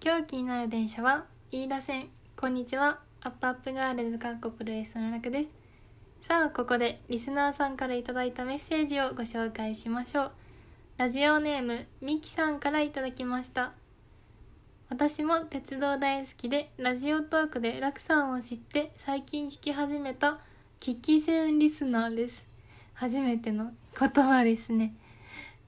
今日気になる電車は飯田線。こんにちは。アップアップガールズかっこプロレスの楽です。さあここでリスナーさんからいただいたメッセージをご紹介しましょう。ラジオネームみきさんからいただきました。私も鉄道大好きでラジオトークで楽さんを知って最近聞き始めた聞き専リスナーです。初めての言葉ですね。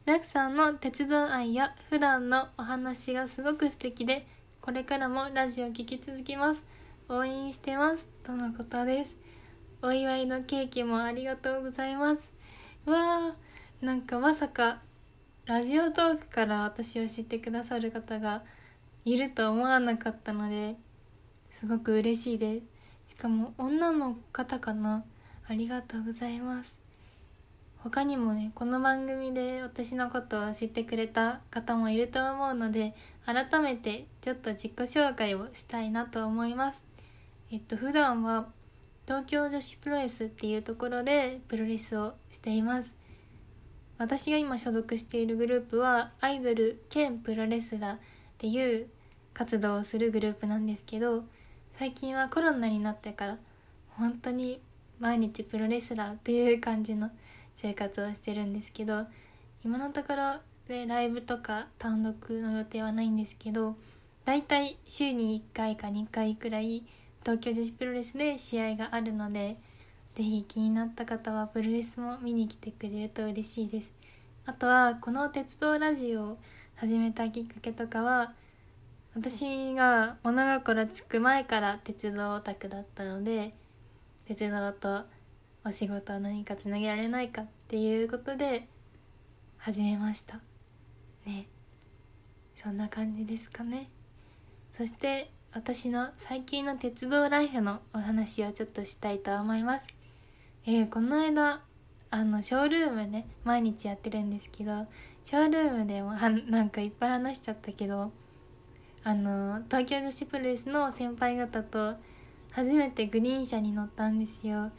ラクさんの鉄道愛や普段のお話がすごく素敵でこれからもラジオ聴き続きます。応援してますとのことです。お祝いのケーキもありがとうございます。わーなんかまさかラジオトークから私を知ってくださる方がいると思わなかったのですごく嬉しいです。しかも女の方かな。ありがとうございます。他にもねこの番組で私のことを知ってくれた方もいると思うので改めてちょっと自己紹介をしたいなと思います。えっと普段は東京女子プロレスっていうところでプロレスをしています。私が今所属しているグループはアイドル兼プロレスラーっていう活動をするグループなんですけど最近はコロナになってから本当に毎日プロレスラーっていう感じの生活をしてるんですけど今のところでライブとか単独の予定はないんですけどだいたい週に1回か2回くらい東京女子プロレスで試合があるので是非気になった方はプロレスも見に来てくれると嬉しいです。あとはこの鉄道ラジオを始めたきっかけとかは私が物心つく前から鉄道オタクだったので鉄道とお仕事を何かつなげられないかっていうことで始めました。ね。そんな感じですかね。そして私の最近の鉄道ライフのお話をちょっとしたいと思います。えー、この間あのショールームね毎日やってるんですけどショールームでもはなんかいっぱい話しちゃったけどあの東京女子プロレスの先輩方と初めてグリーン車に乗ったんですよ。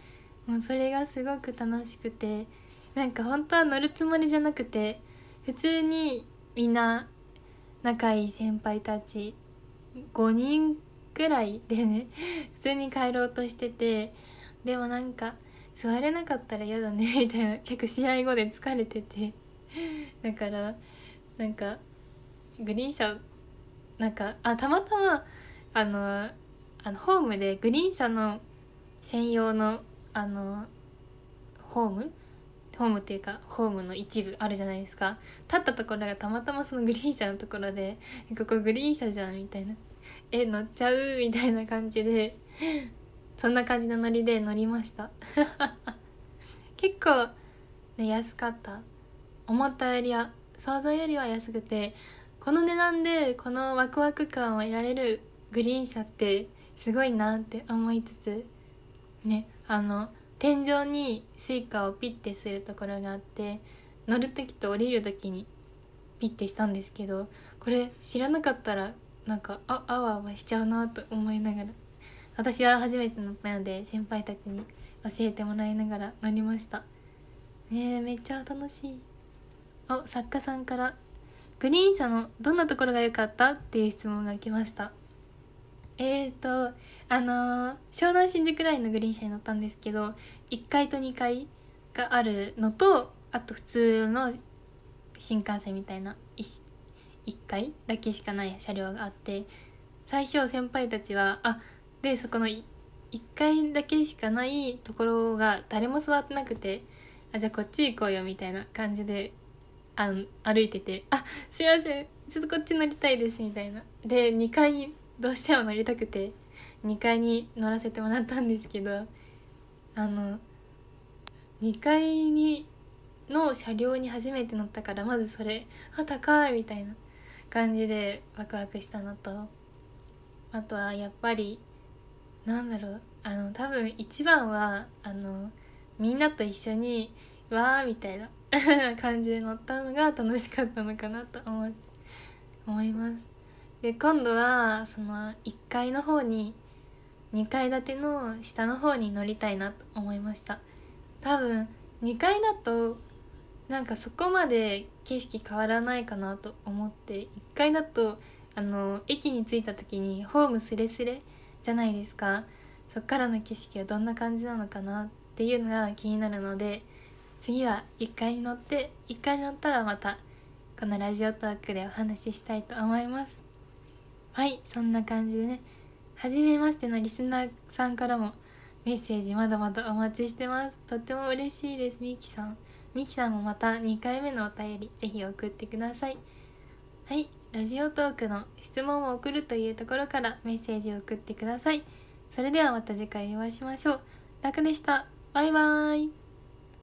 もうそれがすごく楽しくてなんか本当は乗るつもりじゃなくて普通にみんな仲いい先輩たち5人くらいでね 普通に帰ろうとしててでもなんか座れなかったら嫌だね みたいな結構試合後で疲れててだからなんかグリーン車なんかあたまたまあのあのホームでグリーン車の専用のあのホーム？ホームっていうかホームの一部あるじゃないですか。立ったところがたまたまそのグリーン車のところで「ここグリーン車じゃん」みたいな「え乗っちゃう?」みたいな感じでそんな感じのノリで乗りました。結構ね安かった。思ったよりは想像よりは安くてこの値段でこのワクワク感を得られるグリーン車ってすごいなって思いつつねあの天井に Suica をピッてするところがあって乗る時と降りる時にピッてしたんですけどこれ知らなかったらなんかああわあわしちゃうなと思いながら私は初めて乗ったので先輩たちに教えてもらいながら乗りました。ねえめっちゃ楽しい。お作家さんから「グリーン車のどんなところが良かった?」っていう質問が来ました。えーとあのー、湘南新宿ラインのグリーン車に乗ったんですけど1階と2階があるのとあと普通の新幹線みたいな 1, 1階だけしかない車両があって最初先輩たちはあでそこの1階だけしかないところが誰も座ってなくてあじゃあこっち行こうよみたいな感じであの歩いてて「あすいませんちょっとこっち乗りたいです」みたいな。で2階にどうしても乗りたくて2階に乗らせてもらったんですけどあの2階にの車両に初めて乗ったからまずそれあ高いみたいな感じでワクワクしたのとあとはやっぱりなんだろうあの多分一番はあのみんなと一緒にわーみたいな 感じで乗ったのが楽しかったのかなと思思います。で今度はその1階の方に2階建ての下の方に乗りたいなと思いました。多分2階だとなんかそこまで景色変わらないかなと思って1階だとあの駅に着いた時にホームスレスレじゃないですか。そっからの景色はどんな感じなのかなっていうのが気になるので次は1階に乗って1階に乗ったらまたこのラジオトークでお話ししたいと思います。はいそんな感じでね。初めましてのリスナーさんからもメッセージまだまだお待ちしてます。とっても嬉しいですみきさん。みきさんもまた2回目のお便りぜひ送ってください。はいラジオトークの質問を送るというところからメッセージを送ってください。それではまた次回お会いしましょう。楽でした。バイバーイ。